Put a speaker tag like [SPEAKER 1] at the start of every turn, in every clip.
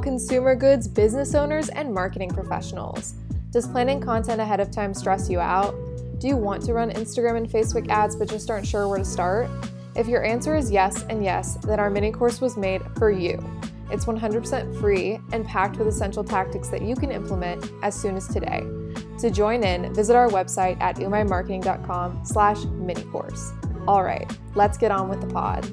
[SPEAKER 1] Consumer goods business owners and marketing professionals. Does planning content ahead of time stress you out? Do you want to run Instagram and Facebook ads but just aren't sure where to start? If your answer is yes and yes, then our mini course was made for you. It's 100% free and packed with essential tactics that you can implement as soon as today. To join in, visit our website at umaimarketing.com slash mini course. All right, let's get on with the pod.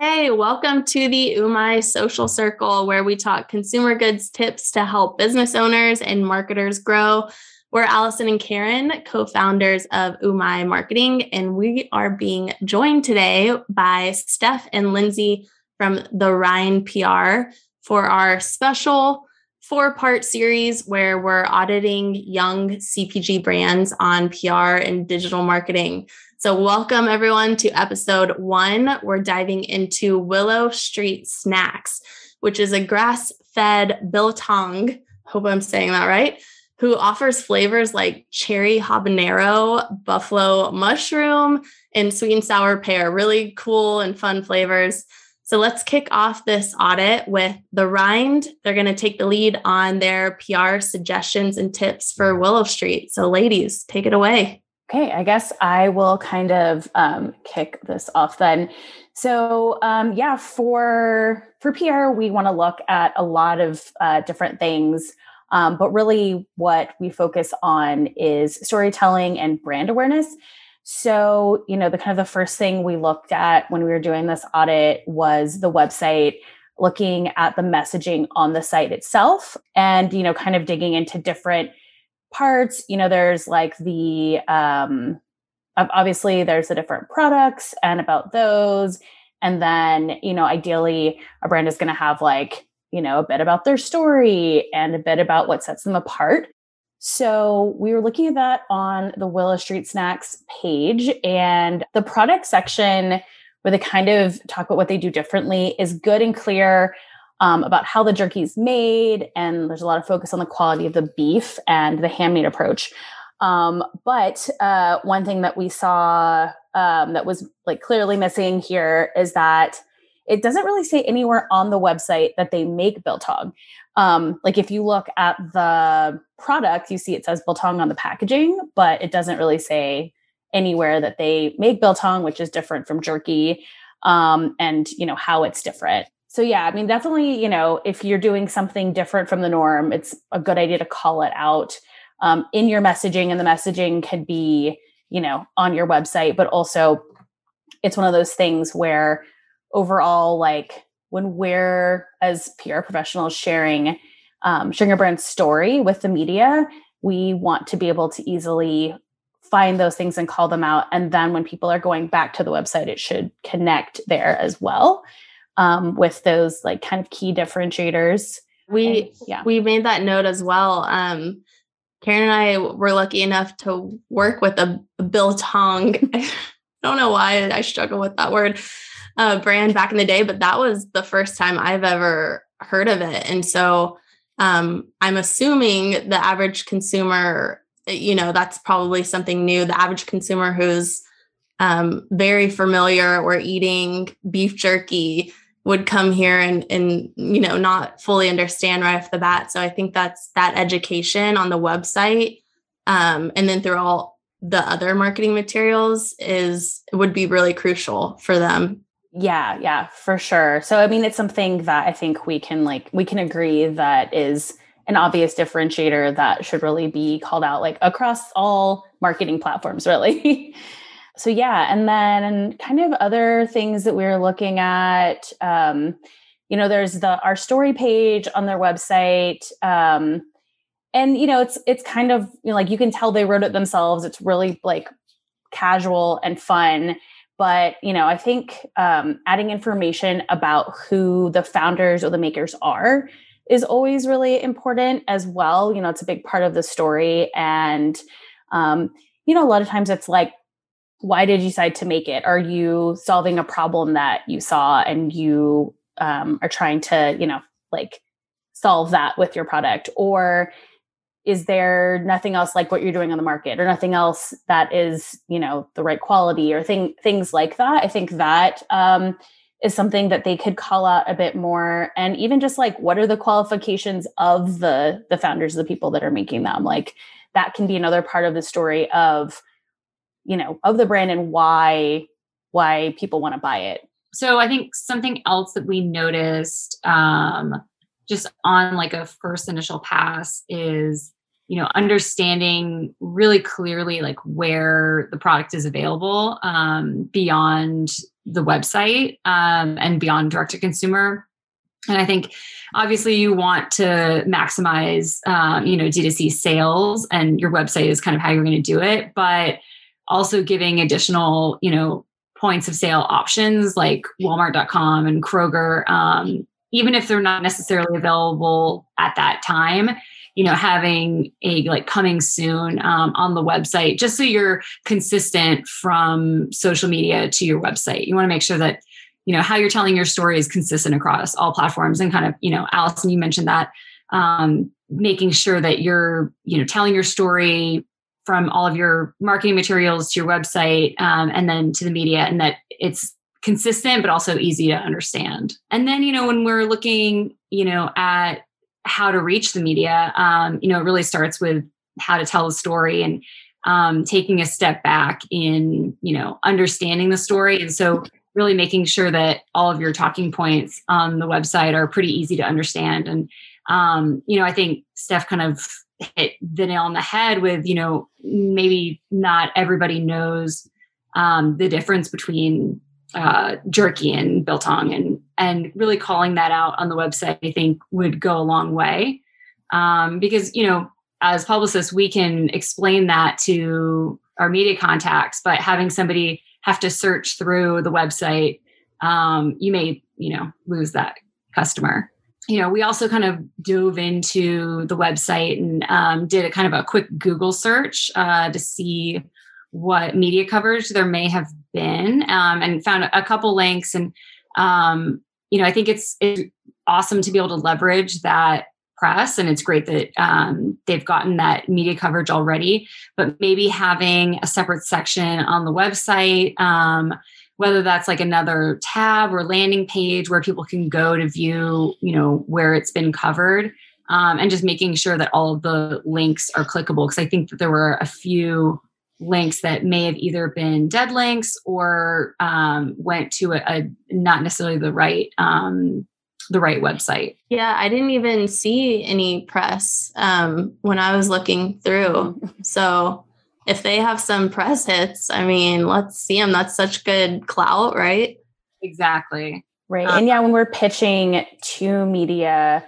[SPEAKER 2] Hey, welcome to the Umai Social Circle, where we talk consumer goods tips to help business owners and marketers grow. We're Allison and Karen, co founders of Umai Marketing, and we are being joined today by Steph and Lindsay from the Rind PR for our special four part series where we're auditing young CPG brands on PR and digital marketing. So, welcome everyone to episode one. We're diving into Willow Street Snacks, which is a grass fed biltong. Hope I'm saying that right. Who offers flavors like cherry habanero, buffalo mushroom, and sweet and sour pear. Really cool and fun flavors. So let's kick off this audit with the Rind. They're going to take the lead on their PR suggestions and tips for Willow Street. So, ladies, take it away.
[SPEAKER 3] Okay, I guess I will kind of um, kick this off then. So, um, yeah, for for PR, we want to look at a lot of uh, different things, um, but really, what we focus on is storytelling and brand awareness. So, you know, the kind of the first thing we looked at when we were doing this audit was the website, looking at the messaging on the site itself, and you know, kind of digging into different parts you know there's like the um obviously there's the different products and about those and then you know ideally a brand is going to have like you know a bit about their story and a bit about what sets them apart. So we were looking at that on the willow street snacks page and the product section where they kind of talk about what they do differently is good and clear um, about how the jerky is made, and there's a lot of focus on the quality of the beef and the handmade approach. Um, but uh, one thing that we saw um, that was like clearly missing here is that it doesn't really say anywhere on the website that they make biltong. Um, like if you look at the product, you see it says biltong on the packaging, but it doesn't really say anywhere that they make biltong, which is different from jerky, um, and you know how it's different so yeah i mean definitely you know if you're doing something different from the norm it's a good idea to call it out um, in your messaging and the messaging could be you know on your website but also it's one of those things where overall like when we're as pr professionals sharing um, sharing a brand story with the media we want to be able to easily find those things and call them out and then when people are going back to the website it should connect there as well um, with those like kind of key differentiators.
[SPEAKER 2] We and, yeah we made that note as well. Um, Karen and I were lucky enough to work with a, a biltong. I don't know why I struggle with that word. Uh, brand back in the day, but that was the first time I've ever heard of it, and so um, I'm assuming the average consumer, you know, that's probably something new. The average consumer who's um, very familiar or eating beef jerky would come here and and you know not fully understand right off the bat. So i think that's that education on the website um, and then through all the other marketing materials is would be really crucial for them.
[SPEAKER 3] Yeah yeah for sure. So i mean it's something that i think we can like we can agree that is an obvious differentiator that should really be called out like across all marketing platforms really so yeah and then kind of other things that we are looking at um, you know there's the our story page on their website um, and you know it's it's kind of you know, like you can tell they wrote it themselves. It's really like casual and fun but you know i think um, adding information about who the founders or the makers are is always really important as well. You know it's a big part of the story and um, you know a lot of times it's like why did you decide to make it? Are you solving a problem that you saw and you um, are trying to, you know, like solve that with your product? Or is there nothing else like what you're doing on the market or nothing else that is, you know, the right quality or thing, things like that? I think that um, is something that they could call out a bit more and even just like what are the qualifications of the the founders the people that are making them like that can be another part of the story of you know of the brand and why why people want to buy it.
[SPEAKER 4] So i think something else that we noticed um just on like a first initial pass is you know understanding really clearly like where the product is available um, beyond the website um, and beyond direct to consumer. And i think obviously you want to maximize um, you know d2c sales and your website is kind of how you're going to do it but also giving additional you know points of sale options like walmart.com and kroger um, even if they're not necessarily available at that time you know having a like coming soon um, on the website just so you're consistent from social media to your website. You want to make sure that you know how you're telling your story is consistent across all platforms and kind of you know allison you mentioned that um, making sure that you're you know telling your story from all of your marketing materials to your website um, and then to the media and that it's consistent but also easy to understand. And then you know when we're looking you know at how to reach the media um, you know it really starts with how to tell a story and um, taking a step back in you know understanding the story. And so really making sure that all of your talking points on the website are pretty easy to understand. And um, you know i think steph kind of hit the nail on the head with you know maybe not everybody knows um, the difference between uh, jerky and biltong and and really calling that out on the website i think would go a long way. Um, because you know as publicists we can explain that to our media contacts but having somebody have to search through the website um, you may you know lose that customer you know we also kind of dove into the website and um, did a kind of a quick google search uh, to see what media coverage there may have been um, and found a couple links. And um, you know i think it's, it's awesome to be able to leverage that press. And it's great that um, they've gotten that media coverage already. But maybe having a separate section on the website um, whether that's like another tab or landing page where people can go to view you know where it's been covered um, and just making sure that all of the links are clickable because i think that there were a few links that may have either been dead links or um, went to a, a, not necessarily the right um, the right website.
[SPEAKER 2] Yeah, I didn't even see any press um, when I was looking through. So if they have some press hits, I mean, let's see them. That's such good clout, right?
[SPEAKER 4] Exactly.
[SPEAKER 3] Right. Um, and yeah, when we're pitching to media,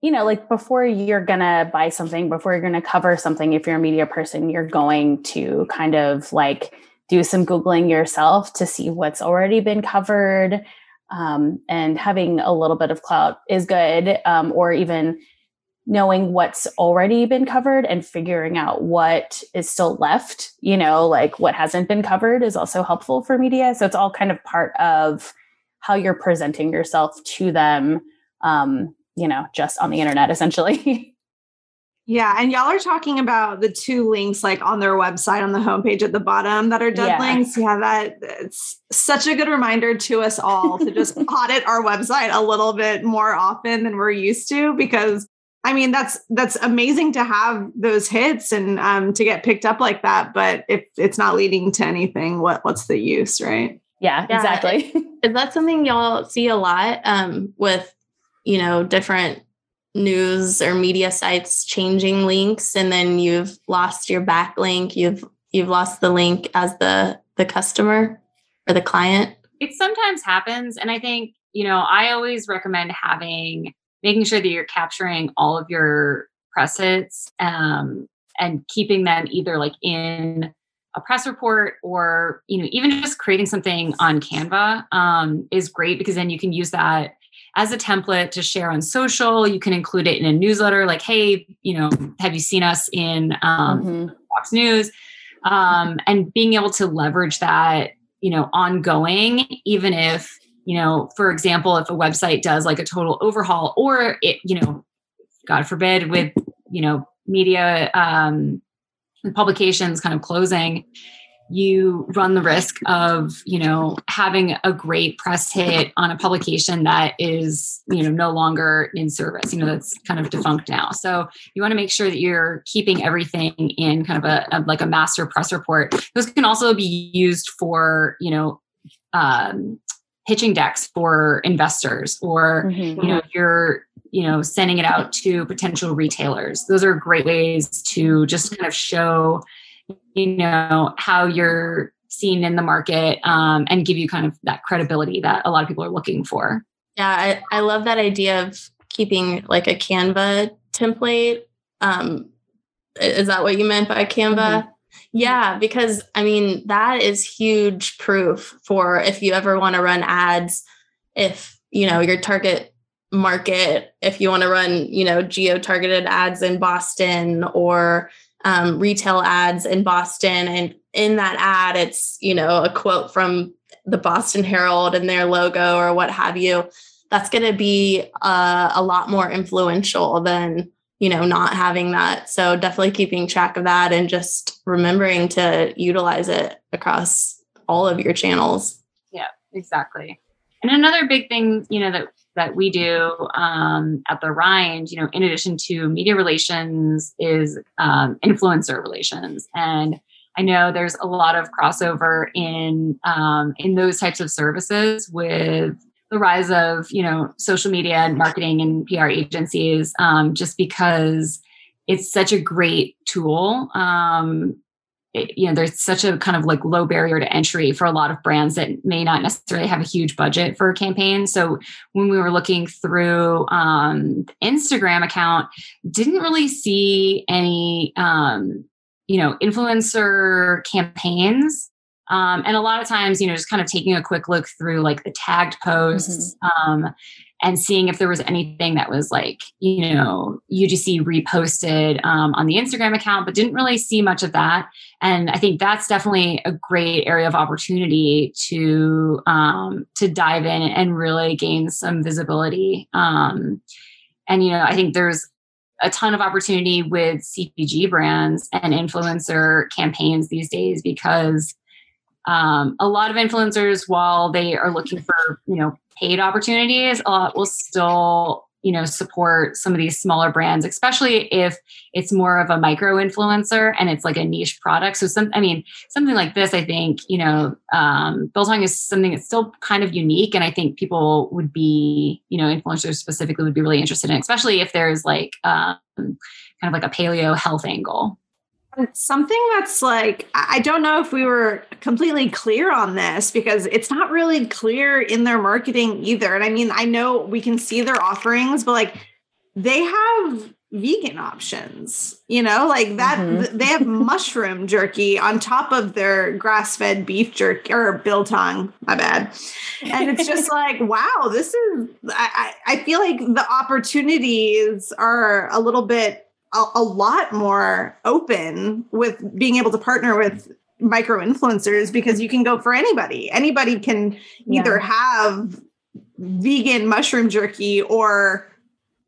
[SPEAKER 3] you know, like before you're going to buy something, before you're going to cover something, if you're a media person, you're going to kind of like do some Googling yourself to see what's already been covered. Um, and having a little bit of clout is good, um, or even knowing what's already been covered and figuring out what is still left, you know, like what hasn't been covered is also helpful for media. So it's all kind of part of how you're presenting yourself to them um, you know, just on the internet essentially.
[SPEAKER 5] Yeah, and y'all are talking about the two links like on their website on the homepage at the bottom that are dead yeah. links. Yeah, that it's such a good reminder to us all to just audit our website a little bit more often than we're used to because I mean that's that's amazing to have those hits and um, to get picked up like that, but if it's not leading to anything, what what's the use, right?
[SPEAKER 3] Yeah, yeah exactly.
[SPEAKER 2] Is that something y'all see a lot um, with you know, different news or media sites changing links and then you've lost your backlink, you've you've lost the link as the the customer or the client?
[SPEAKER 4] It sometimes happens and I think, you know, I always recommend having making sure that you're capturing all of your press hits um, and keeping them either like in a press report or you know even just creating something on canva um, is great because then you can use that as a template to share on social. You can include it in a newsletter, like, hey, you know, have you seen us in um, mm-hmm. Fox News? Um, and being able to leverage that, you know, ongoing, even if, you know, for example, if a website does like a total overhaul or it, you know, God forbid, with, you know, media um, publications kind of closing, you run the risk of you know having a great press hit on a publication that is you know no longer in service you know that's kind of defunct now. So you want to make sure that you're keeping everything in kind of a, a like a master press report. Those can also be used for you know um, pitching decks for investors or mm-hmm. you know if you're you know sending it out to potential retailers those are great ways to just kind of show you know how you're seen in the market um, and give you kind of that credibility that a lot of people are looking for
[SPEAKER 2] yeah i, I love that idea of keeping like a canva template um, is that what you meant by canva mm-hmm. Yeah because i mean that is huge proof for if you ever want to run ads if you know your target market if you want to run you know geo targeted ads in boston or um, retail ads in Boston. And in that ad, it's, you know, a quote from the Boston Herald and their logo or what have you. That's going to be uh, a lot more influential than, you know, not having that. So definitely keeping track of that and just remembering to utilize it across all of your channels.
[SPEAKER 4] Yeah, exactly. And another big thing, you know, that that we do um, at the Rind, you know, in addition to media relations, is um, influencer relations, and I know there's a lot of crossover in um, in those types of services with the rise of you know social media and marketing and PR agencies, um, just because it's such a great tool. Um, it, you know there's such a kind of like low barrier to entry for a lot of brands that may not necessarily have a huge budget for a campaign. So when we were looking through um, instagram account didn't really see any um, you know influencer campaigns um, and a lot of times you know just kind of taking a quick look through like the tagged posts mm-hmm. um, and seeing if there was anything that was like, you know, UGC reposted um, on the Instagram account, but didn't really see much of that. And I think that's definitely a great area of opportunity to um, to dive in and really gain some visibility. Um, and you know, I think there's a ton of opportunity with CPG brands and influencer campaigns these days because um, a lot of influencers, while they are looking for you know paid opportunities, a lot will still you know support some of these smaller brands especially if it's more of a micro influencer and it's like a niche product. So some i mean something like this i think you know um biltong is something that's still kind of unique and i think people would be you know influencers specifically would be really interested in especially if there's like um kind of like a paleo health angle
[SPEAKER 5] Something that's like, I don't know if we were completely clear on this because it's not really clear in their marketing either. And I mean, I know we can see their offerings, but like they have vegan options, you know, like that. Mm-hmm. They have mushroom jerky on top of their grass fed beef jerky or biltong, my bad. And it's just like, wow, this is, I, I feel like the opportunities are a little bit a, a lot more open with being able to partner with micro influencers because you can go for anybody. Anybody can yeah. either have vegan mushroom jerky or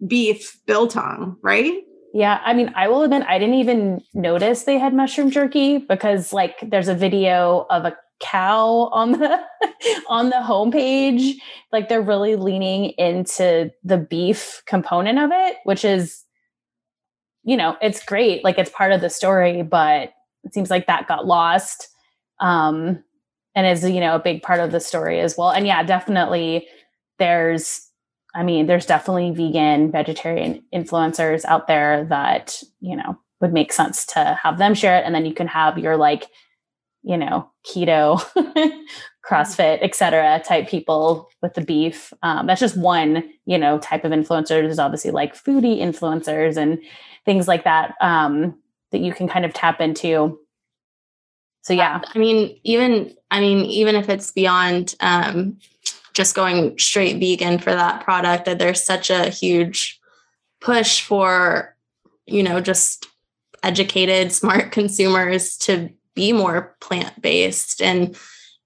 [SPEAKER 5] beef biltong, right?
[SPEAKER 3] Yeah, I mean, I will admit I didn't even notice they had mushroom jerky because like there's a video of a cow on the on the homepage. Like they're really leaning into the beef component of it, which is you know, it's great. Like it's part of the story, but it seems like that got lost. Um, and is, you know, a big part of the story as well. And yeah, definitely there's, I mean, there's definitely vegan, vegetarian influencers out there that, you know, would make sense to have them share it. And then you can have your like, you know, keto, CrossFit, etc. type people with the beef. Um, that's just one, you know, type of influencers. There's obviously like foodie influencers and things like that um, that you can kind of tap into. So yeah,
[SPEAKER 2] I mean, even I mean, even if it's beyond um, just going straight vegan for that product, that there's such a huge push for you know just educated, smart consumers to be more plant based and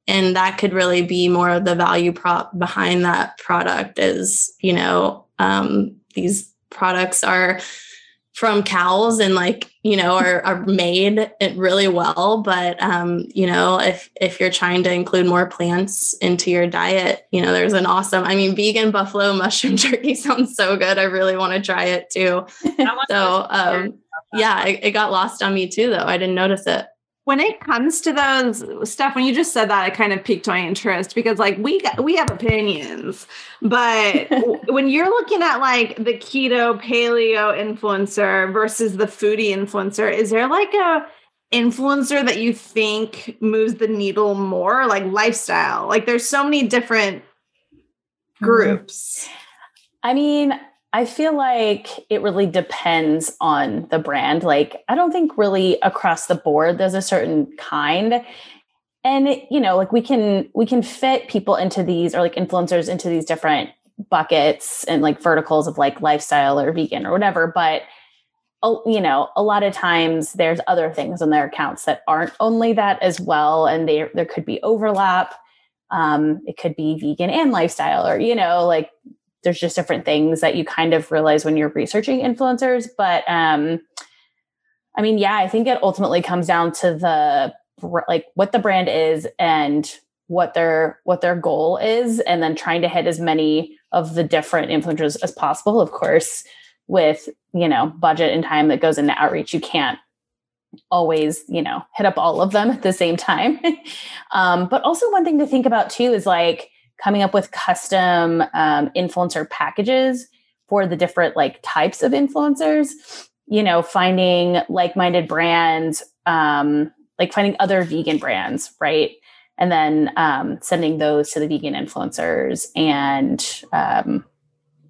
[SPEAKER 2] and that could really be more of the value prop behind that product is you know um, these products are from cows and like you know are, are made really well. But um you know if if you're trying to include more plants into your diet you know there's an awesome i mean vegan buffalo mushroom jerky sounds so good. I really want to try it too. So um yeah it, it got lost on me too though. I didn't notice it
[SPEAKER 5] when it comes to those stuff when you just said that it kind of piqued my interest because like we got, we have opinions but when you're looking at like the keto paleo influencer versus the foodie influencer is there like a influencer that you think moves the needle more like lifestyle like there's so many different mm-hmm. groups
[SPEAKER 3] i mean I feel like it really depends on the brand. Like, I don't think really across the board there's a certain kind. And you know, like we can we can fit people into these or like influencers into these different buckets and like verticals of like lifestyle or vegan or whatever, but you know, a lot of times there's other things on their accounts that aren't only that as well and there there could be overlap. Um, it could be vegan and lifestyle or you know, like there's just different things that you kind of realize when you're researching influencers. But um, I mean, yeah, I think it ultimately comes down to the like what the brand is and what their what their goal is, and then trying to hit as many of the different influencers as possible. Of course, with you know budget and time that goes into outreach, you can't always you know hit up all of them at the same time. um, but also one thing to think about too is like coming up with custom um, influencer packages for the different like types of influencers you know finding like-minded brands um, like finding other vegan brands right? And then um, sending those to the vegan influencers and um,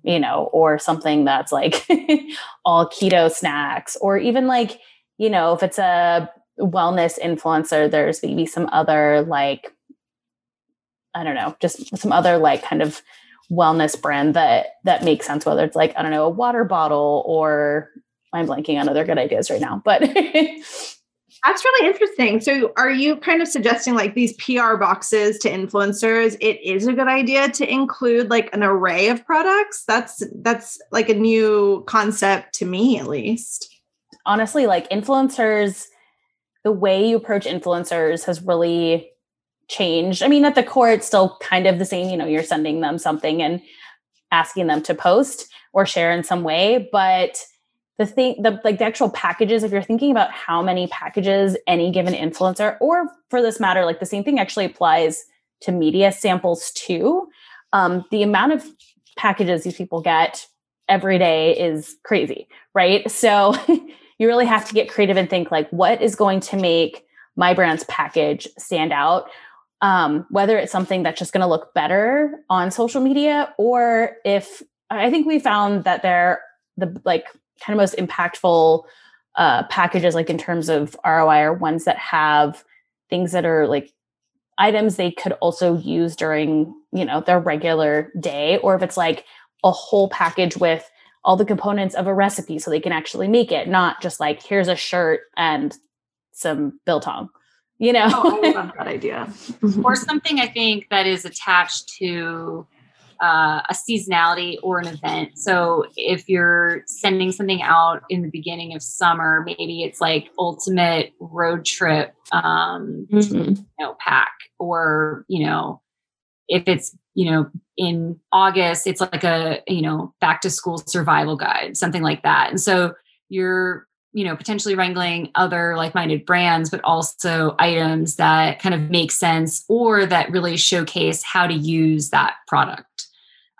[SPEAKER 3] you know or something that's like all keto snacks or even like you know if it's a wellness influencer there's maybe some other like I don't know, just some other like kind of wellness brand that that makes sense. Whether it's like I don't know a water bottle or I'm blanking on other good ideas right now, but.
[SPEAKER 5] That's really interesting. So, are you kind of suggesting like these PR boxes to influencers? It is a good idea to include like an array of products. That's that's like a new concept to me, at least.
[SPEAKER 3] Honestly, like influencers, the way you approach influencers has really changed. I mean, at the core, it's still kind of the same. You know, you're sending them something and asking them to post or share in some way, but the thing the like the actual packages if you're thinking about how many packages any given influencer or for this matter like the same thing actually applies to media samples too um, the amount of packages these people get every day is crazy right so you really have to get creative and think like what is going to make my brand's package stand out um, whether it's something that's just going to look better on social media or if I think we found that they're the like kind of most impactful uh, packages, like in terms of ROI, are ones that have things that are like items they could also use during you know their regular day, or if it's like a whole package with all the components of a recipe so they can actually make it, not just like here's a shirt and some biltong you know?
[SPEAKER 5] Oh, i love that idea.
[SPEAKER 4] Or something i think that is attached to uh, a seasonality or an event. So if you're sending something out in the beginning of summer maybe it's like ultimate road trip um mm-hmm. you know pack or you know if it's you know in august it's like a you know back to school survival guide something like that. And so you're you know potentially wrangling other like-minded brands but also items that kind of make sense or that really showcase how to use that product.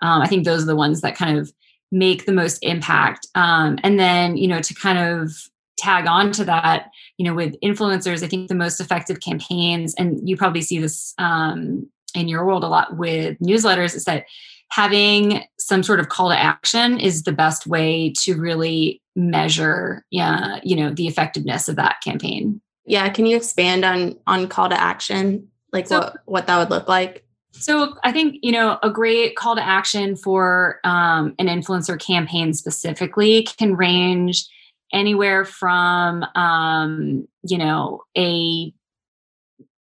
[SPEAKER 4] Um, i think those are the ones that kind of make the most impact. Um, and then you know to kind of tag on to that you know with influencers i think the most effective campaigns and you probably see this um, in your world a lot with newsletters is that having some sort of call to action is the best way to really measure yeah you know the effectiveness of that campaign.
[SPEAKER 2] Yeah can you expand on on call to action? Like so, what what that would look like?
[SPEAKER 4] So i think you know a great call to action for um, an influencer campaign specifically can range anywhere from um, you know a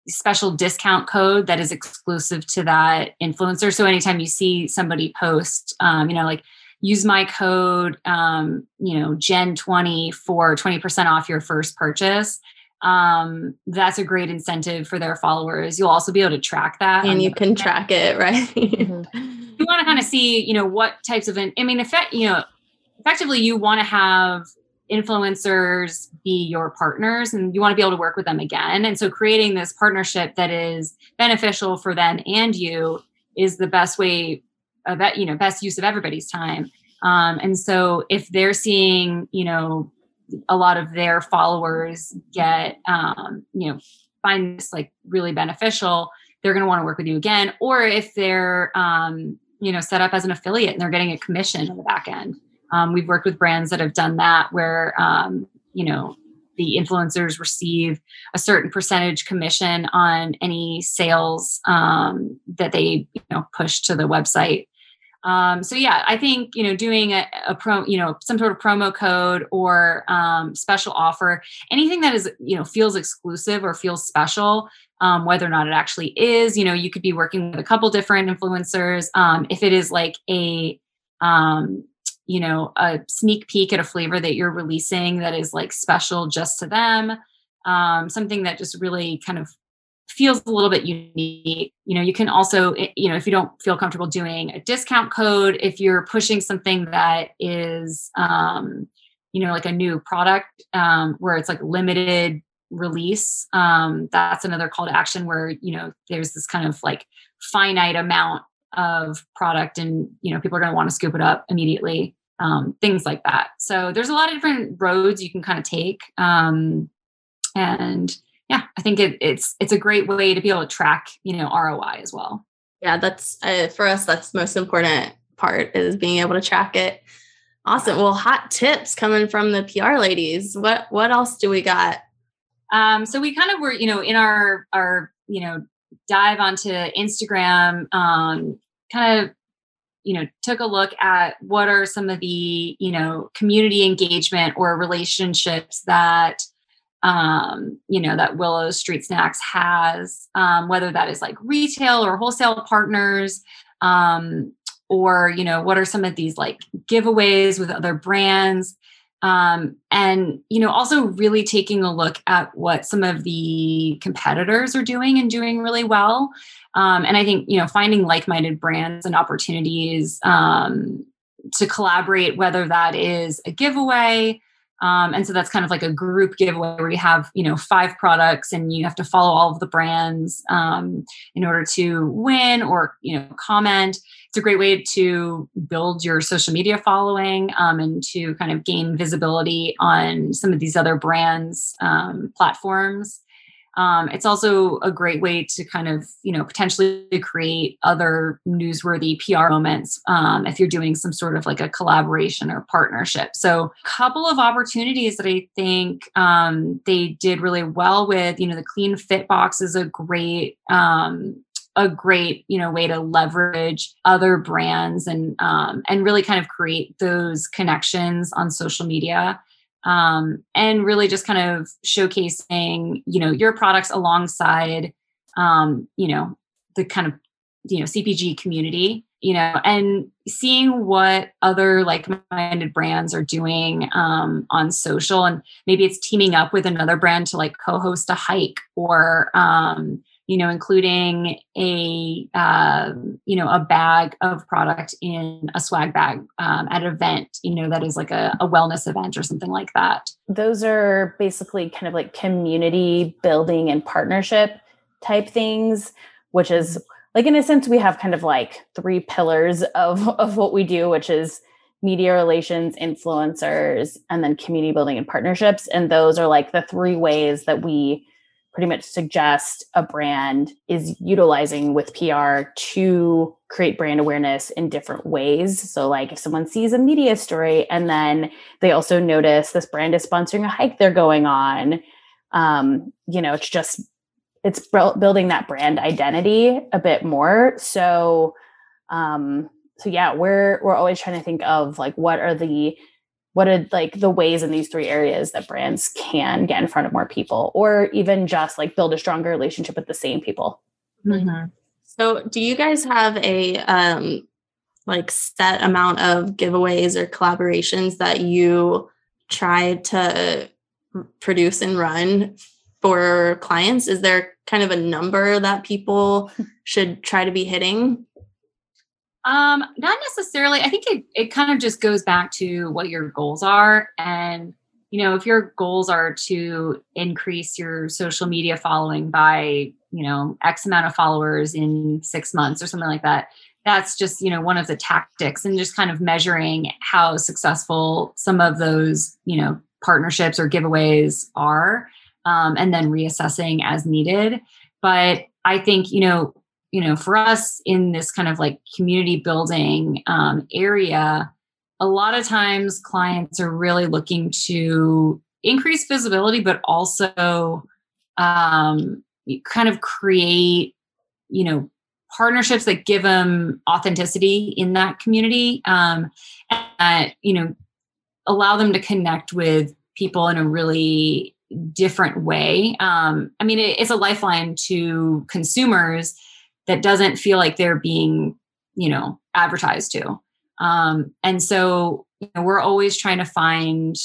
[SPEAKER 4] special discount code that is exclusive to that influencer. So anytime you see somebody post, um, you know, like use my code, um, you know, Gen twenty for 20% off your first purchase. Um, that's a great incentive for their followers. You'll also be able to track that.
[SPEAKER 2] And you can track it, right? mm-hmm.
[SPEAKER 4] You want to kind of see, you know, what types of, I mean, effect, you know, effectively you want to have influencers be your partners and you want to be able to work with them again. And so creating this partnership that is beneficial for them and you is the best way of that, you know, best use of everybody's time. Um, and so if they're seeing, you know, a lot of their followers get, um, you know, find this like really beneficial, they're going to want to work with you again. Or if they're, um, you know, set up as an affiliate and they're getting a commission on the back end. Um, we've worked with brands that have done that where, um, you know, the influencers receive a certain percentage commission on any sales um, that they you know push to the website. Um, so yeah i think you know doing a, a pro you know some sort of promo code or um, special offer anything that is you know feels exclusive or feels special um, whether or not it actually is you know you could be working with a couple different influencers. Um, if it is like a um, you know a sneak peek at a flavor that you're releasing that is like special just to them um, something that just really kind of feels a little bit unique. You know you can also eh, you know if you don't feel comfortable doing a discount code if you're pushing something that is um, you know like a new product um, where it's like limited release um, that's another call to action where you know there's this kind of like finite amount of product and you know people are going to want to scoop it up immediately um, things like that. So there's a lot of different roads you can kind of take. Um, and yeah, I think it, it's it's a great way to be able to track, you know, ROI as well.
[SPEAKER 2] Yeah, that's uh, for us. That's the most important part is being able to track it. Awesome. Well, hot tips coming from the PR ladies. What what else do we got?
[SPEAKER 4] Um, so we kind of were, you know, in our our you know dive onto Instagram, um, kind of you know took a look at what are some of the you know community engagement or relationships that um, you know that willow street snacks has um, whether that is like retail or wholesale partners um, or you know what are some of these like giveaways with other brands um, and you know also really taking a look at what some of the competitors are doing and doing really well um, and I think, you know, finding like minded brands and opportunities um, to collaborate, whether that is a giveaway. Um, and so that's kind of like a group giveaway where you have, you know, five products and you have to follow all of the brands um, in order to win or, you know, comment. It's a great way to build your social media following um, and to kind of gain visibility on some of these other brands' um, platforms. Um, it's also a great way to kind of, you know, potentially create other newsworthy PR moments um, if you're doing some sort of like a collaboration or partnership. So, a couple of opportunities that I think um, they did really well with. You know, the Clean Fit box is a great um, a great you know way to leverage other brands and um, and really kind of create those connections on social media um, and really just kind of showcasing you know your products alongside um, you know the kind of you know cpg community you know and seeing what other like-minded brands are doing um, on social. And maybe it's teaming up with another brand to like co-host a hike or um, you know, including a um, you know a bag of product in a swag bag um, at an event, you know, that is like a, a wellness event or something like that.
[SPEAKER 3] Those are basically kind of like community building and partnership type things, which is like in a sense we have kind of like three pillars of of what we do, which is media relations, influencers, and then community building and partnerships. And those are like the three ways that we pretty much suggest a brand is utilizing with PR to create brand awareness in different ways. So, like if someone sees a media story and then they also notice this brand is sponsoring a hike they're going on, um, you know, it's just it's building that brand identity a bit more. So, um, so yeah, we're we're always trying to think of like what are the what are like the ways in these three areas that brands can get in front of more people or even just like build a stronger relationship with the same people
[SPEAKER 2] mm-hmm. so do you guys have a um like set amount of giveaways or collaborations that you try to produce and run for clients? Is there kind of a number that people should try to be hitting?
[SPEAKER 4] Um, not necessarily. I think it, it kind of just goes back to what your goals are. And, you know, if your goals are to increase your social media following by, you know, X amount of followers in six months or something like that, that's just, you know, one of the tactics and just kind of measuring how successful some of those, you know, partnerships or giveaways are, um, and then reassessing as needed. But I think, you know, you know, for us in this kind of like community building um, area, a lot of times clients are really looking to increase visibility, but also um, kind of create, you know, partnerships that give them authenticity in that community, um, and, you know, allow them to connect with people in a really different way. Um, I mean, it, it's a lifeline to consumers that doesn't feel like they're being, you know, advertised to. Um, and so you know, we're always trying to find,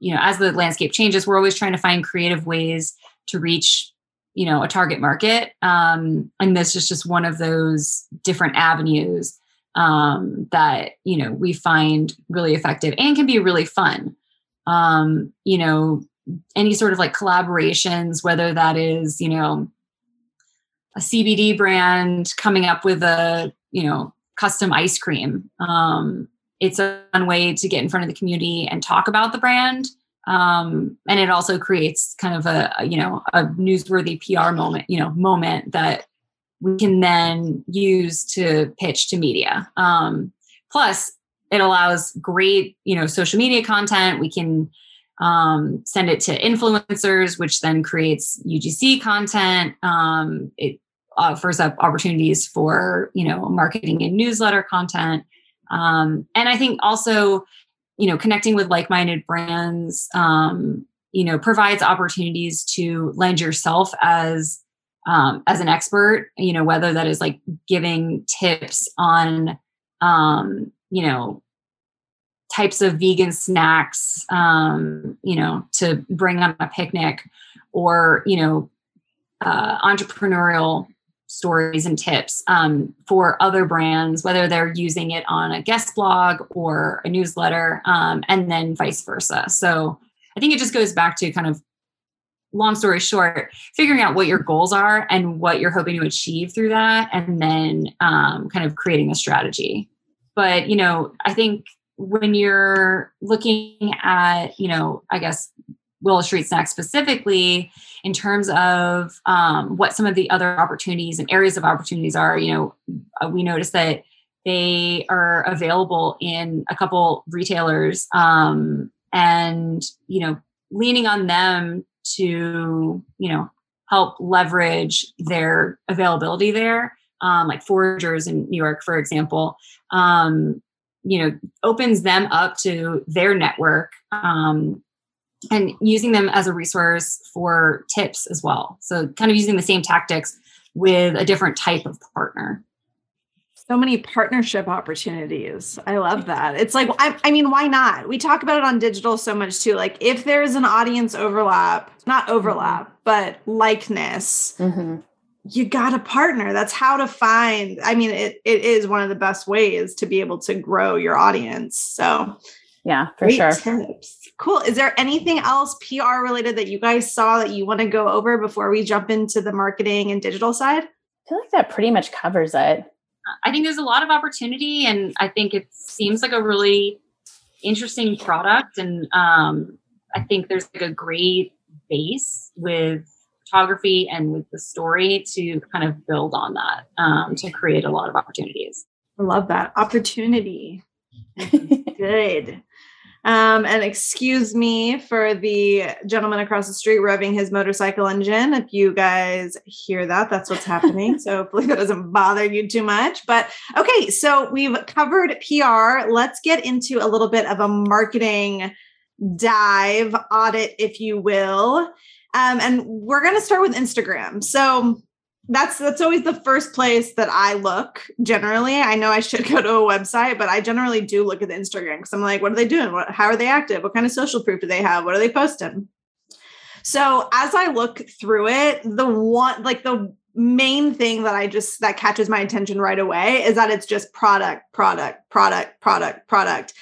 [SPEAKER 4] you know, as the landscape changes, we're always trying to find creative ways to reach, you know, a target market. Um, and this is just one of those different avenues um, that you know we find really effective and can be really fun. Um, you know, any sort of like collaborations, whether that is, you know, a CBD brand coming up with a, you know, custom ice cream. Um, it's a fun way to get in front of the community and talk about the brand. Um, and it also creates kind of a, a, you know, a newsworthy PR moment, you know, moment that we can then use to pitch to media. Um, plus, it allows great, you know, social media content. We can um, send it to influencers, which then creates UGC content. Um, it offers up opportunities for you know marketing and newsletter content. Um, and i think also you know connecting with like-minded brands um, you know provides opportunities to lend yourself as um, as an expert you know whether that is like giving tips on um, you know types of vegan snacks um, you know to bring on a picnic or you know uh, entrepreneurial stories and tips um, for other brands, whether they're using it on a guest blog or a newsletter, um, and then vice versa. So I think it just goes back to kind of long story short, figuring out what your goals are and what you're hoping to achieve through that, and then um, kind of creating a strategy. But, you know, I think when you're looking at, you know, I guess Willow Street Snack specifically, in terms of um, what some of the other opportunities and areas of opportunities are. You know, uh, we noticed that they are available in a couple retailers, um, and you know, leaning on them to you know help leverage their availability there, um, like Foragers in New York, for example. Um, you know, opens them up to their network um, and using them as a resource for tips as well. So, kind of using the same tactics with a different type of partner.
[SPEAKER 5] So many partnership opportunities. I love that. It's like, I, I, mean, why not? We talk about it on digital so much too. Like, if there's an audience overlap, not overlap, mm-hmm. but likeness, mm-hmm. you got a partner. That's how to find. I mean, it, it is one of the best ways to be able to grow your audience. So,
[SPEAKER 3] yeah, for Great sure.
[SPEAKER 5] Tips. Cool. Is there anything else PR related that you guys saw that you want to go over before we jump into the marketing and digital side? I
[SPEAKER 3] feel like that pretty much covers it.
[SPEAKER 4] I think there's a lot of opportunity, and I think it seems like a really interesting product. And um, I think there's like a great base with photography and with the story to kind of build on that um, to create a lot of opportunities.
[SPEAKER 5] I love that opportunity. Good. Um, and excuse me for the gentleman across the street revving his motorcycle engine. If you guys hear that, that's what's happening. so hopefully that doesn't bother you too much. But okay, so we've covered PR. Let's get into a little bit of a marketing dive audit, if you will. Um, and we're going to start with Instagram. So that's that's always the first place that I look. Generally, I know I should go to a website, but I generally do look at the Instagram because I'm like, what are they doing? What, how are they active? What kind of social proof do they have? What are they posting? So as I look through it, the one like the main thing that I just that catches my attention right away is that it's just product, product, product, product, product.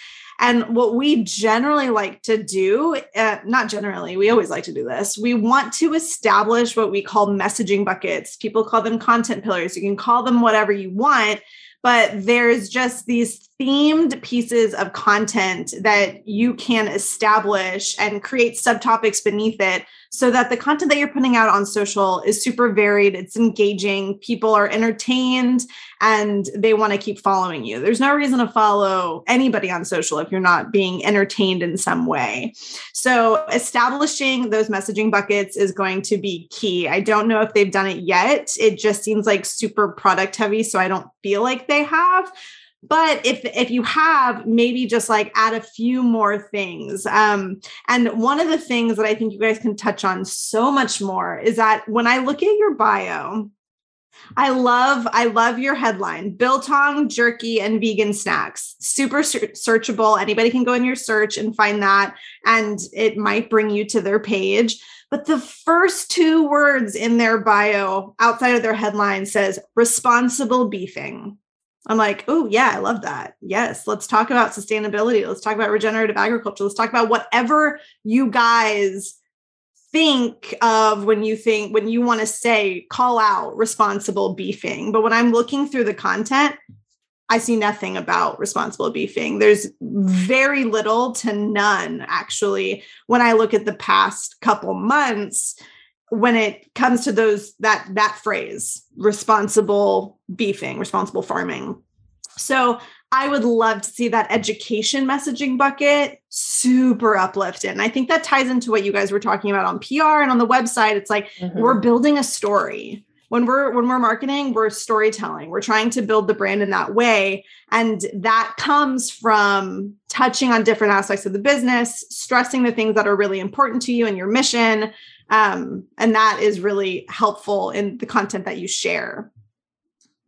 [SPEAKER 5] And what we generally like to do, uh, not generally, we always like to do this. We want to establish what we call messaging buckets. People call them content pillars. You can call them whatever you want, but there's just these themed pieces of content that you can establish and create subtopics beneath it so that the content that you're putting out on social is super varied, it's engaging, people are entertained, and they want to keep following you. There's no reason to follow anybody on social if you're not being entertained in some way. So, establishing those messaging buckets is going to be key. I don't know if they've done it yet. It just seems like super product heavy, so I don't feel like they have but if if you have maybe just like add a few more things um, and one of the things that i think you guys can touch on so much more is that when i look at your bio I love I love your headline. Biltong jerky and vegan snacks. Super searchable. Anybody can go in your search and find that and it might bring you to their page. But the first two words in their bio outside of their headline says responsible beefing. I'm like, oh, yeah, I love that. Yes, let's talk about sustainability. Let's talk about regenerative agriculture. Let's talk about whatever you guys think of when you think, when you want to say, call out responsible beefing. But when I'm looking through the content, I see nothing about responsible beefing. There's very little to none, actually, when I look at the past couple months when it comes to those that that phrase responsible beefing responsible farming. So i would love to see that education messaging bucket super uplifted and i think that ties into what you guys were talking about on pr and on the website. It's like mm-hmm. we're building a story. When we're when we're marketing we're storytelling. We're trying to build the brand in that way. And that comes from touching on different aspects of the business stressing the things that are really important to you and your mission um, and that is really helpful in the content that you share.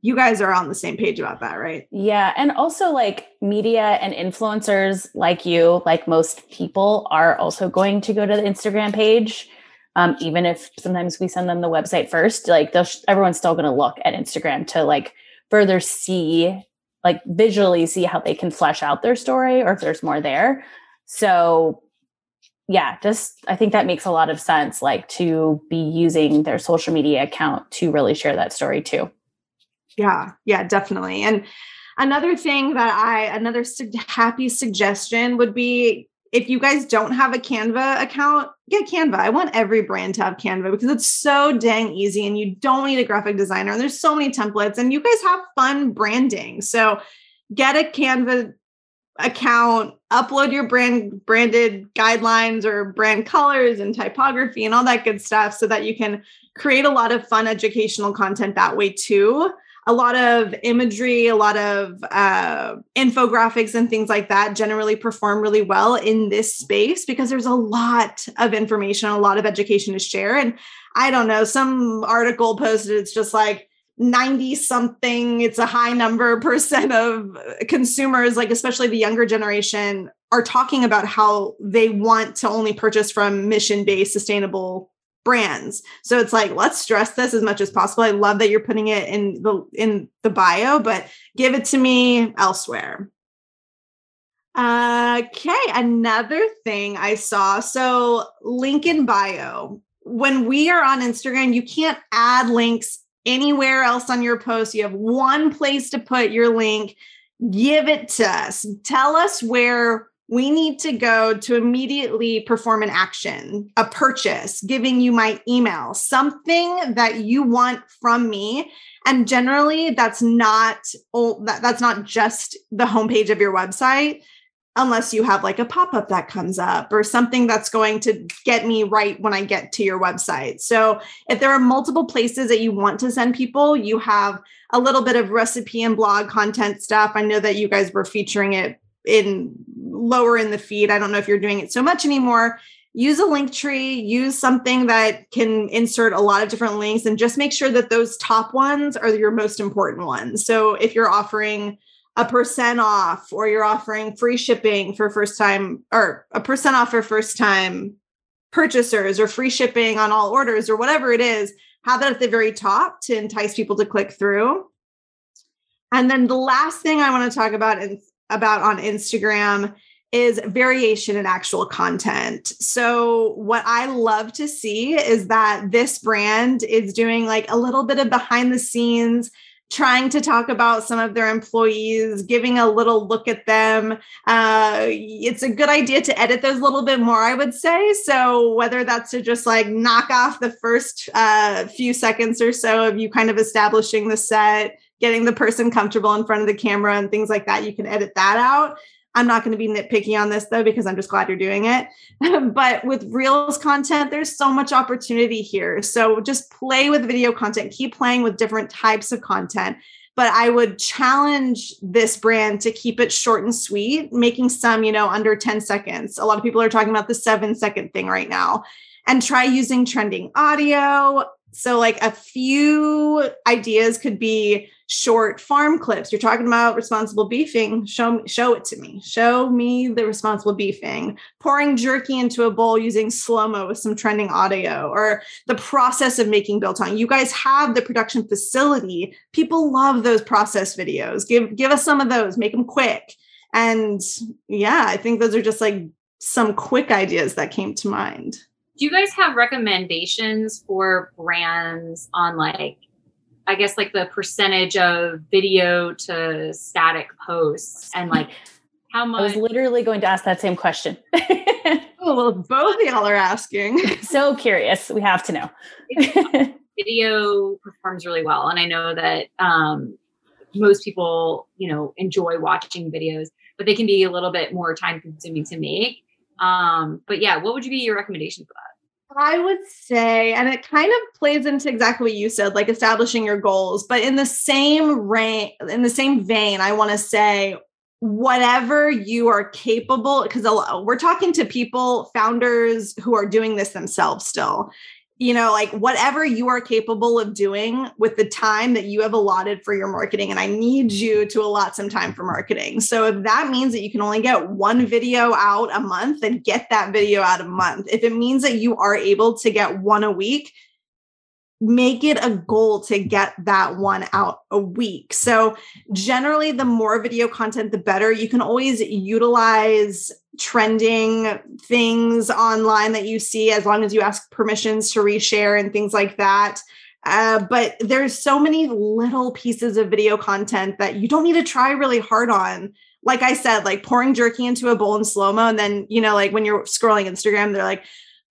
[SPEAKER 5] You guys are on the same page about that, right?
[SPEAKER 3] Yeah. And also, like media and influencers like you, like most people, are also going to go to the Instagram page. Um, even if sometimes we send them the website first, like they'll everyone's still going to look at Instagram to like further see, like visually see how they can flesh out their story or if there's more there. So yeah, just I think that makes a lot of sense, like to be using their social media account to really share that story too.
[SPEAKER 5] Yeah, yeah, definitely. And another thing that I, another su- happy suggestion would be if you guys don't have a Canva account, get Canva. I want every brand to have Canva because it's so dang easy and you don't need a graphic designer. And there's so many templates and you guys have fun branding. So get a Canva account, upload your brand branded guidelines or brand colors and typography and all that good stuff so that you can create a lot of fun educational content that way too. A lot of imagery, a lot of uh, infographics and things like that generally perform really well in this space because there's a lot of information, a lot of education to share. And I don't know, some article posted, it's just like, 90 something it's a high number percent of consumers like especially the younger generation are talking about how they want to only purchase from mission based sustainable brands. So it's like let's stress this as much as possible. I love that you're putting it in the in the bio but give it to me elsewhere. Okay another thing i saw so link in bio. When we are on instagram you can't add links anywhere else on your post. You have one place to put your link. Give it to us. Tell us where we need to go to immediately perform an action, a purchase, giving you my email, something that you want from me. And generally, that's not old, that's not just the homepage of your website unless you have like a pop-up that comes up or something that's going to get me right when I get to your website. So if there are multiple places that you want to send people, you have a little bit of recipe and blog content stuff. I know that you guys were featuring it in lower in the feed. I don't know if you're doing it so much anymore. use a link tree, use something that can insert a lot of different links, and just make sure that those top ones are your most important ones. So if you're offering a percent off or you're offering free shipping for first time or a percent off for first time purchasers or free shipping on all orders or whatever it is, have that at the very top to entice people to click through. And then the last thing I want to talk about in, about on Instagram is variation in actual content. So, what I love to see is that this brand is doing like a little bit of behind the scenes, trying to talk about some of their employees, giving a little look at them. Uh, it's a good idea to edit those a little bit more, I would say. So, whether that's to just like knock off the first uh, few seconds or so of you kind of establishing the set, getting the person comfortable in front of the camera and things like that, you can edit that out. I'm not going to be nitpicky on this though, because I'm just glad you're doing it. but with Reels content, there's so much opportunity here. So just play with video content, keep playing with different types of content. But I would challenge this brand to keep it short and sweet, making some, you know, under 10 seconds. A lot of people are talking about the seven second thing right now. And try using trending audio. So, like a few ideas could be short farm clips. You're talking about responsible beefing. Show me, show it to me. Show me the responsible beefing. Pouring jerky into a bowl using slow mo with some trending audio, or the process of making biltong. You guys have the production facility. People love those process videos. Give give us some of those. Make them quick. And yeah, I think those are just like some quick ideas that came to mind.
[SPEAKER 4] Do you guys have recommendations for brands on like I guess like the percentage of video to static posts and like how much.
[SPEAKER 3] I was literally going to ask that same question.
[SPEAKER 5] oh, well, both y'all are asking.
[SPEAKER 3] so curious. We have to know.
[SPEAKER 4] video performs really well. And I know that um, most people, you know, enjoy watching videos, but they can be a little bit more time consuming to make. Um, but yeah, what would you be your recommendation for that?
[SPEAKER 5] I would say, and it kind of plays into exactly what you said, like establishing your goals. But in the same range, in the same vein, I want to say, whatever you are capable, because we're talking to people, founders who are doing this themselves still you know, like whatever you are capable of doing with the time that you have allotted for your marketing. And I need you to allot some time for marketing. So if that means that you can only get one video out a month, then get that video out a month. If it means that you are able to get one a week, make it a goal to get that one out a week. So, generally, the more video content, the better. You can always utilize trending things online that you see as long as you ask permissions to reshare and things like that. Uh, but there's so many little pieces of video content that you don't need to try really hard on. Like I said, like pouring jerky into a bowl in slow mo, and then you know, like when you're scrolling Instagram, they're like,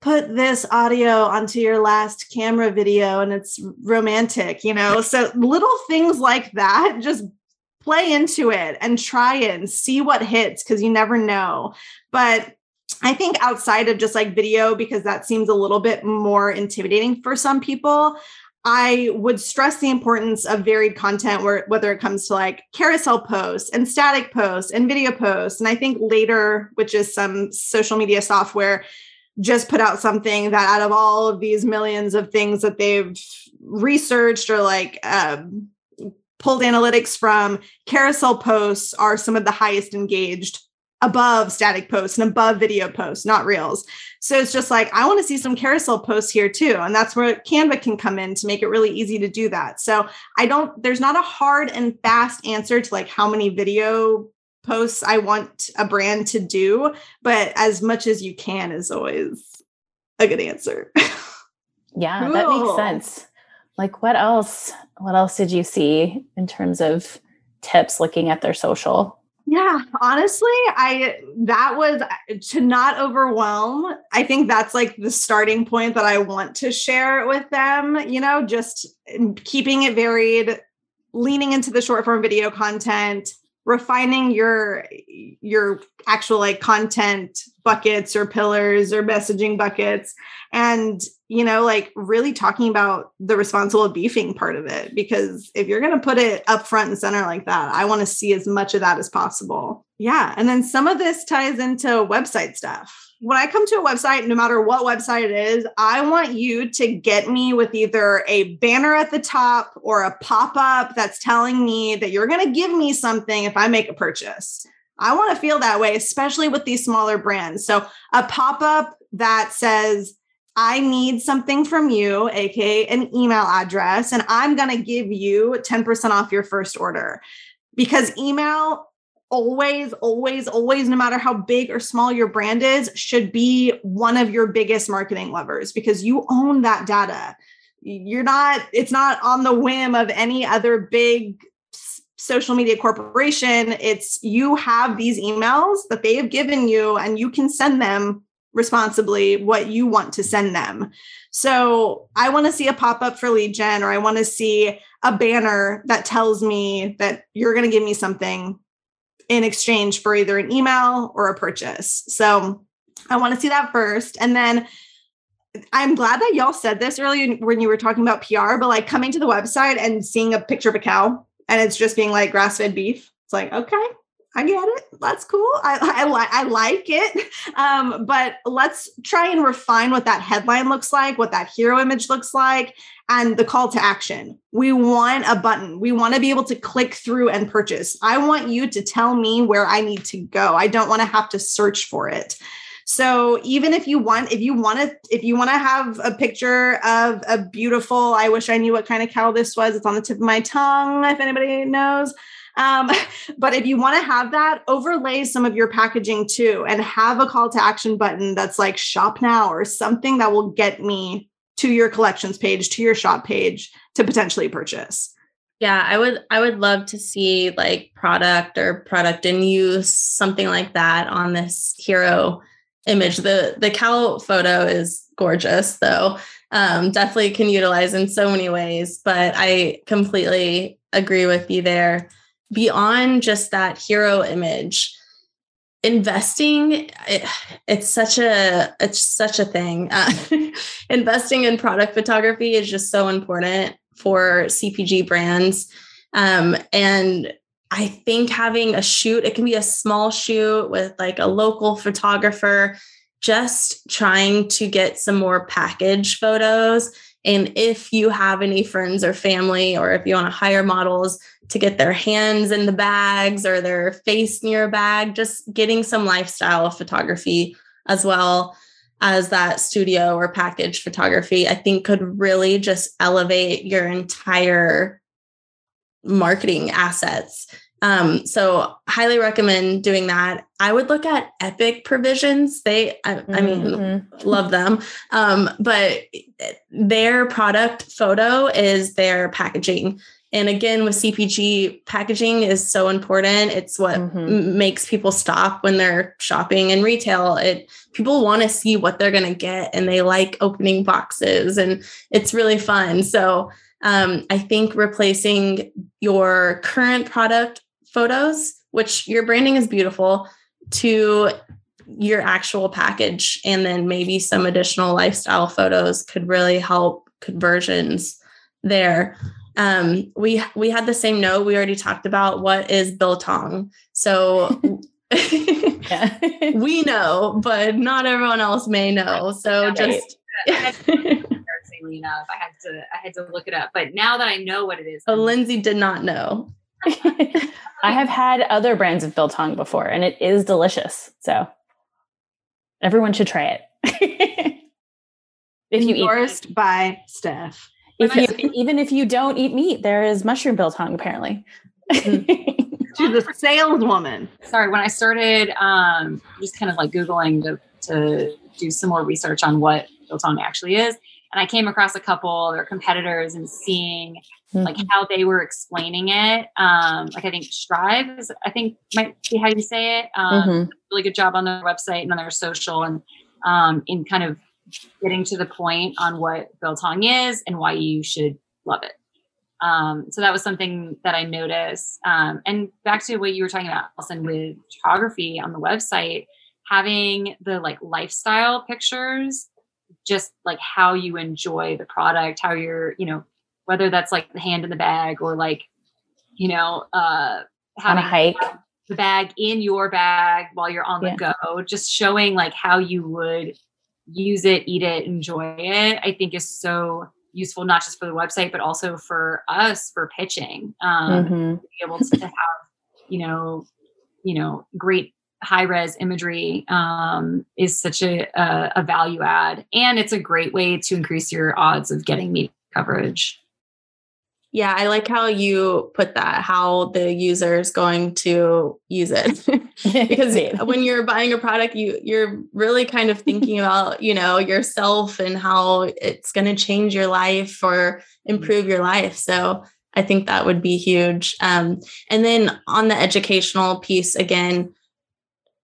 [SPEAKER 5] put this audio onto your last camera video and it's romantic, you know? So little things like that, just play into it and try it and see what hits because you never know. But I think outside of just like video, because that seems a little bit more intimidating for some people, I would stress the importance of varied content whether it comes to like carousel posts and static posts and video posts. And I think later, which is some social media software, just put out something that out of all of these millions of things that they've researched or like um, pulled analytics from carousel posts are some of the highest engaged above static posts and above video posts not reels. So it's just like i want to see some carousel posts here too and that's where canva can come in to make it really easy to do that. So i don't there's not a hard and fast answer to like how many video posts I want a brand to do, but as much as you can is always a good answer.
[SPEAKER 3] yeah, cool. that makes sense. Like what else? What else did you see in terms of tips looking at their social?
[SPEAKER 5] Yeah, honestly, I that was to not overwhelm. I think that's like the starting point that I want to share with them, you know, just mm, keeping it varied, leaning into the short form video content, refining your your actual like content buckets or pillars or messaging buckets and you know like really talking about the responsible beefing part of it because if you're going to put it up front and center like that i want to see as much of that as possible Yeah. And then some of this ties into website stuff. When I come to a website, no matter what website it is, I want you to get me with either a banner at the top or a pop up that's telling me that you're going to give me something if I make a purchase. I want to feel that way, especially with these smaller brands. So a pop up that says, I need something from you, aka an email address, and I'm going to give you 10% off your first order. Because email always, always, always, no matter how big or small your brand is, should be one of your biggest marketing levers because you own that data. You're not, it's not on the whim of any other big social media corporation. It's you have these emails that they have given you and you can send them responsibly what you want to send them. So I want to see a pop up for lead gen, or I want to see a banner that tells me that you're going to give me something in exchange for either an email or a purchase. So I want to see that first. And then I'm glad that y'all said this earlier when you were talking about PR, but like coming to the website and seeing a picture of a cow and it's just being like grass fed beef. It's like, okay, I get it. That's cool. I, I like I like it. Um, but let's try and refine what that headline looks like, what that hero image looks like, and the call to action. We want a button. We want to be able to click through and purchase. I want you to tell me where I need to go. I don't want to have to search for it. So even if you want, if you want to, if you want to have a picture of a beautiful, I wish I knew what kind of cow this was. It's on the tip of my tongue. If anybody knows, um, but if you want to have that, overlay some of your packaging too and have a call to action button that's like shop now or something that will get me to your collections page, to your shop page to potentially purchase.
[SPEAKER 2] Yeah, I would I would love to see like product or product in use, something like that on this hero image. The the cow photo is gorgeous though. Um, definitely can utilize in so many ways, but I completely agree with you there beyond just that hero image investing it, it's such a it's such a thing. Uh, investing in product photography is just so important for cpg brands. Um, and i think having a shoot it can be a small shoot with like a local photographer just trying to get some more package photos. And if you have any friends or family or if you want to hire models to get their hands in the bags or their face near a bag, just getting some lifestyle photography as well as that studio or package photography, I think could really just elevate your entire marketing assets. Um, so highly recommend doing that. I would look at Epic provisions. They, I, I mean, mm-hmm. love them. Um, but their product photo is their packaging. And again, with CPG, packaging is so important. It's what mm-hmm. m- makes people stop when they're shopping in retail. It people want to see what they're going to get, and they like opening boxes, and it's really fun. So um, I think replacing your current product photos, which your branding is beautiful, to your actual package, and then maybe some additional lifestyle photos could really help conversions there um, we we had the same note. We already talked about what is biltong. So we know, but not everyone else may know. So just
[SPEAKER 4] enough. I had to I had to look it up. But now that I know what it is.
[SPEAKER 2] Oh, Lindsay did not know.
[SPEAKER 3] I have had other brands of biltong before and it is delicious. So everyone should try it.
[SPEAKER 5] if you Endorsed eat by Steph
[SPEAKER 3] if you, even if you don't eat meat, there is mushroom biltong apparently.
[SPEAKER 5] She's a saleswoman.
[SPEAKER 4] Sorry, when I started um, just kind of like Googling to, to do some more research on what biltong actually is, and I came across a couple of their competitors and seeing mm-hmm. like how they were explaining it. Um, like I think Stryve is, I think might be how you say it. Um, mm-hmm. Really good job on their website and on their social and um, in kind of getting to the point on what biltong is and why you should love it. Um, so that was something that I noticed. Um, and back to what you were talking about, Allison, with photography on the website, having the like lifestyle pictures, just like how you enjoy the product, how you're, you know, whether that's like the hand in the bag or like, you know, uh,
[SPEAKER 3] having, on a hike.
[SPEAKER 4] the bag in your bag while you're on the go, just showing like how you would use it, eat it, enjoy it, I think is so useful, not just for the website, but also for us for pitching. Um, mm-hmm. to be able to have, you know, you know, great high res imagery um, is such a, a, a value add. And it's a great way to increase your odds of getting media coverage.
[SPEAKER 2] Yeah, I like how you put that, how the user is going to use it. because when you're buying a product, you you're really kind of thinking about, you know, yourself and how it's going to change your life or improve your life. So I think that would be huge. Um, and then on the educational piece, again,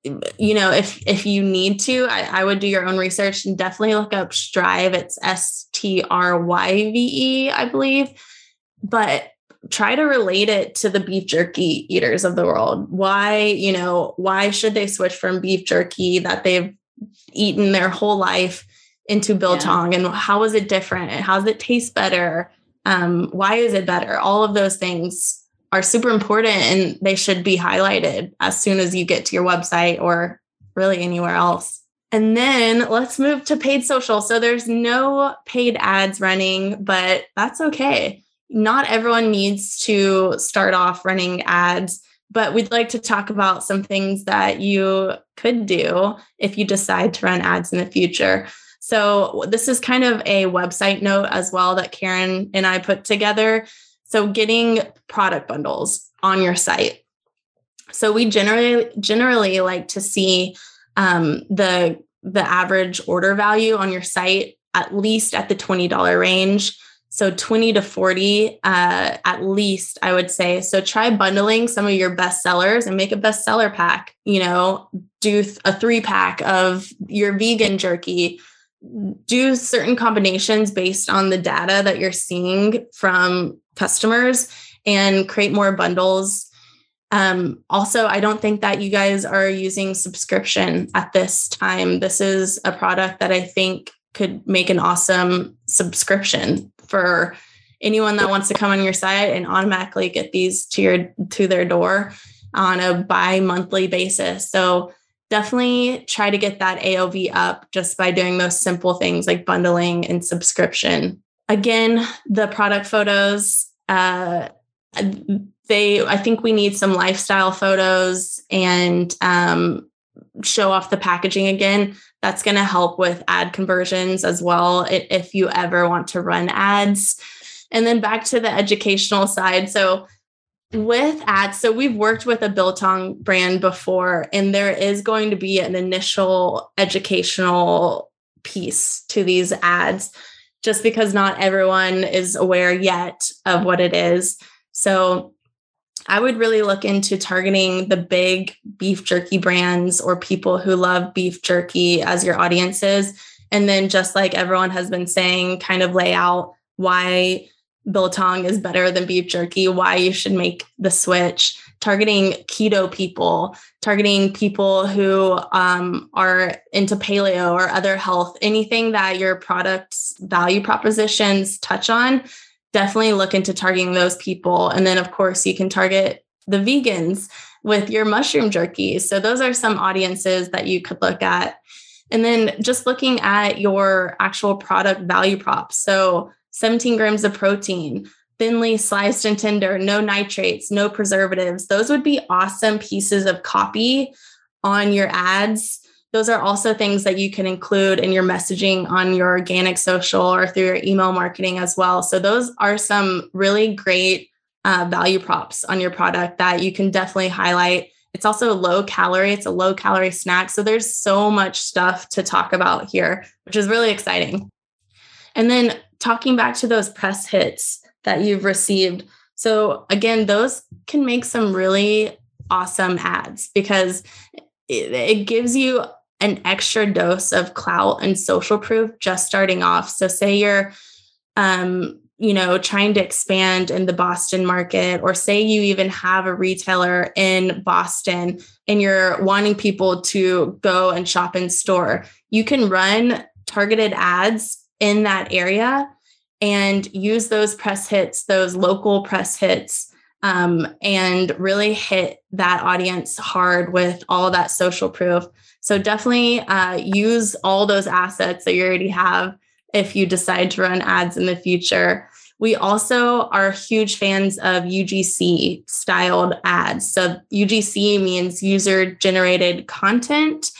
[SPEAKER 2] you know, if if you need to, I, I, would do your own research and definitely look up Stryve. It's S T R Y V E, I believe. But try to relate it to the beef jerky eaters of the world. Why, you know, why should they switch from beef jerky that they've eaten their whole life into biltong? Yeah. And how is it different? How does it taste better? Um, why is it better? All of those things are super important and they should be highlighted as soon as you get to your website or really anywhere else. And then let's move to paid social. So there's no paid ads running, but that's okay. Not everyone needs to start off running ads, but we'd like to talk about some things that you could do if you decide to run ads in the future. So this is kind of a website note as well that Karen and I put together so getting product bundles on your site. So we generally generally like to see um, the the average order value on your site at least at the $20 range. So 20 to 40 uh, at least, I would say. So try bundling some of your best sellers and make a bestseller pack. You know, do a three pack of your vegan jerky. Do certain combinations based on the data that you're seeing from customers and create more bundles. Um, also, I don't think that you guys are using subscription at this time. This is a product that I think could make an awesome subscription for anyone that wants to come on your site and automatically get these to your to their door on a bi-monthly basis. So definitely try to get that AOV up just by doing those simple things like bundling and subscription. Again, the product photos uh, they i think we need some lifestyle photos and um, show off the packaging again that's going to help with ad conversions as well if you ever want to run ads and then back to the educational side so with ads so we've worked with a biltong brand before and there is going to be an initial educational piece to these ads just because not everyone is aware yet of what it is. So I would really look into targeting the big beef jerky brands or people who love beef jerky as your audiences. And then, just like everyone has been saying, kind of lay out why biltong is better than beef jerky, why you should make the switch, targeting keto people, targeting people who um, are into paleo or other health, anything that your product's value propositions touch on, definitely look into targeting those people. And then, of course, you can target the vegans with your mushroom jerky. So, those are some audiences that you could look at. And then just looking at your actual product value props. So, 17 grams of protein, thinly sliced and tender, no nitrates, no preservatives. Those would be awesome pieces of copy on your ads. Those are also things that you can include in your messaging on your organic social or through your email marketing as well. So, those are some really great uh, value props on your product that you can definitely highlight. It's also low calorie, it's a low calorie snack. So, there's so much stuff to talk about here, which is really exciting. And then talking back to those press hits, that you've received. So, again, those can make some really awesome ads because it, gives you an extra dose of clout and social proof just starting off. So, say you're, um, you know, trying to expand in the Boston market, or say you even have a retailer in Boston and you're wanting people to go and shop in store, you can run targeted ads in that area and use those press hits, those local press hits um, and really hit that audience hard with all that social proof. So definitely uh, use all those assets that you already have if you decide to run ads in the future. We also are huge fans of UGC styled ads. So UGC means user generated content.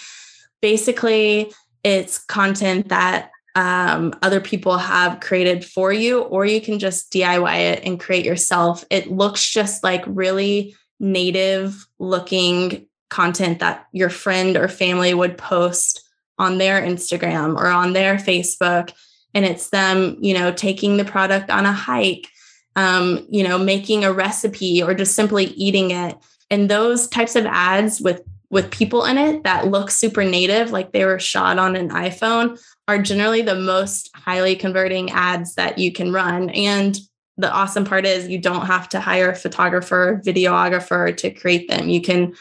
[SPEAKER 2] Basically, it's content that um, other people have created for you, or you can just DIY it and create yourself. It looks just like really native looking content that your friend or family would post on their Instagram or on their Facebook. And it's them, you know, taking the product on a hike, um, you know, making a recipe or just simply eating it. And those types of ads with with people in it that look super native, like they were shot on an iPhone, are generally the most highly converting ads that you can run. And the awesome part is you don't have to hire a photographer, videographer to create them. You can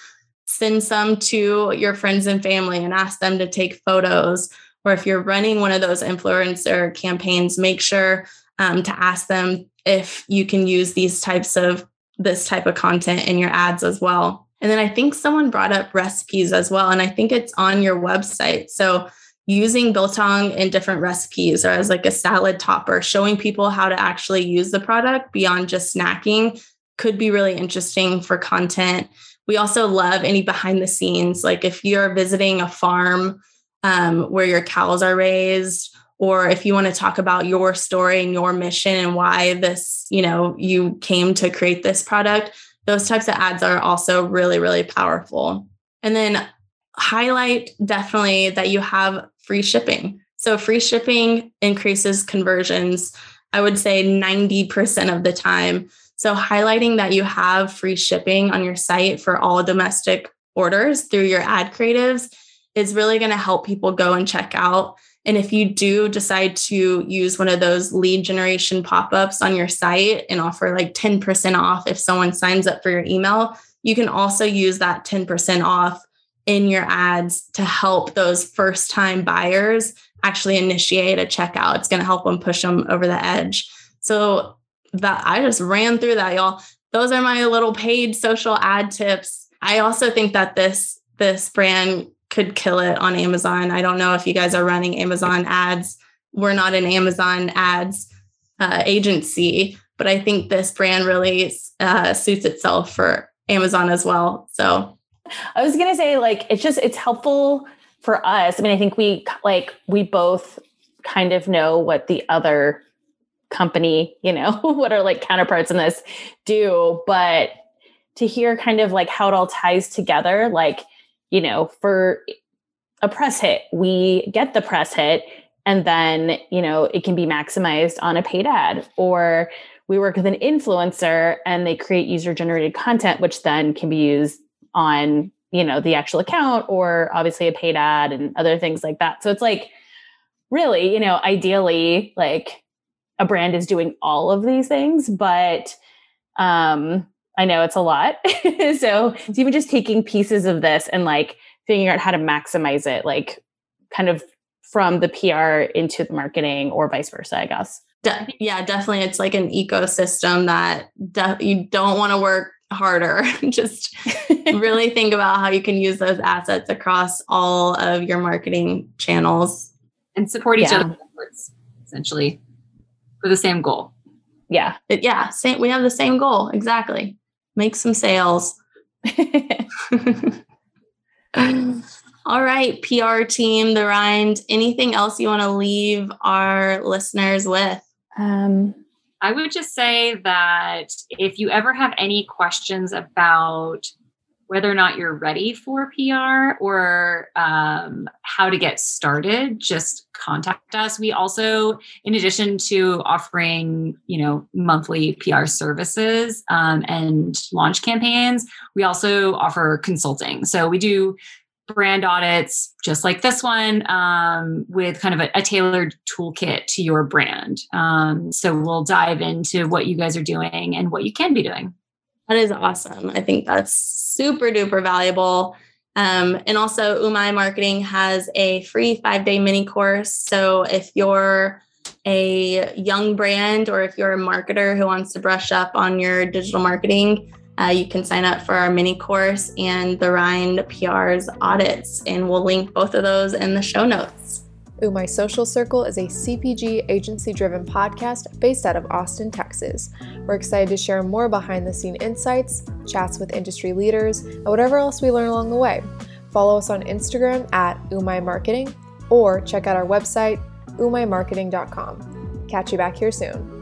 [SPEAKER 2] send some to your friends and family and ask them to take photos. Or if you're running one of those influencer campaigns, make sure um, to ask them if you can use these types of this type of content in your ads as well. And then I think someone brought up recipes as well. And I think it's on your website. So using biltong in different recipes or as like a salad topper, showing people how to actually use the product beyond just snacking could be really interesting for content. We also love any behind the scenes, like if you're visiting a farm um, where your cows are raised, or if you want to talk about your story and your mission and why this, you know, you came to create this product, those types of ads are also really, really powerful. And then highlight definitely that you have free shipping. So free shipping increases conversions, I would say 90% of the time. So highlighting that you have free shipping on your site for all domestic orders through your ad creatives is really going to help people go and check out. And if you do decide to use one of those lead generation pop ups on your site and offer like 10% off if someone signs up for your email, you can also use that 10% off in your ads to help those first time buyers actually initiate a checkout. It's going to help them push them over the edge. So that I just ran through that y'all. Those are my little paid social ad tips. I also think that this this brand could kill it on Amazon. I don't know if you guys are running Amazon ads. We're not an Amazon ads uh, agency, but I think this brand really uh, suits itself for Amazon as well. So
[SPEAKER 3] I was going to say, like, it's just, it's helpful for us. I mean, I think we, like, we both kind of know what the other company, you know, what are like counterparts in this do. But to hear kind of like how it all ties together, like, you know, for a press hit, we get the press hit and then, you know, it can be maximized on a paid ad or we work with an influencer and they create user generated content, which then can be used on you know the actual account or obviously a paid ad and other things like that. So it's like really you know ideally like a brand is doing all of these things but um i know it's a lot. So it's even just taking pieces of this and like figuring out how to maximize it like kind of from the pr into the marketing or vice versa i guess
[SPEAKER 2] De- yeah definitely it's like an ecosystem that de- you don't want to work harder. Just really think about how you can use those assets across all of your marketing channels
[SPEAKER 4] and support each yeah. other's efforts essentially for the same goal.
[SPEAKER 2] Yeah. It, yeah. Same, we have the same goal. Exactly. Make some sales. all right, PR team, the Rind, anything else you want to leave our listeners with? Um,
[SPEAKER 4] I would just say that if you ever have any questions about whether or not you're ready for PR or um, how to get started, just contact us. We also, in addition to offering, you know, monthly PR services um, and launch campaigns, we also offer consulting. So we do brand audits just like this one um, with kind of a, a, tailored toolkit to your brand. Um, so we'll dive into what you guys are doing and what you can be doing.
[SPEAKER 2] That is awesome. I think that's super duper valuable. Um, and also, Umai Marketing has a free five day mini course. So if you're a young brand or if you're a marketer who wants to brush up on your digital marketing, uh, you can sign up for our mini course and the Rind PR's audits, and we'll link both of those in the show notes.
[SPEAKER 1] Ooh My Social Circle is a CPG agency driven podcast based out of Austin, Texas. We're excited to share more behind the scene insights, chats with industry leaders, and whatever else we learn along the way. Follow us on Instagram at Umai Marketing or check out our website, umaimarketing.com. Catch you back here soon.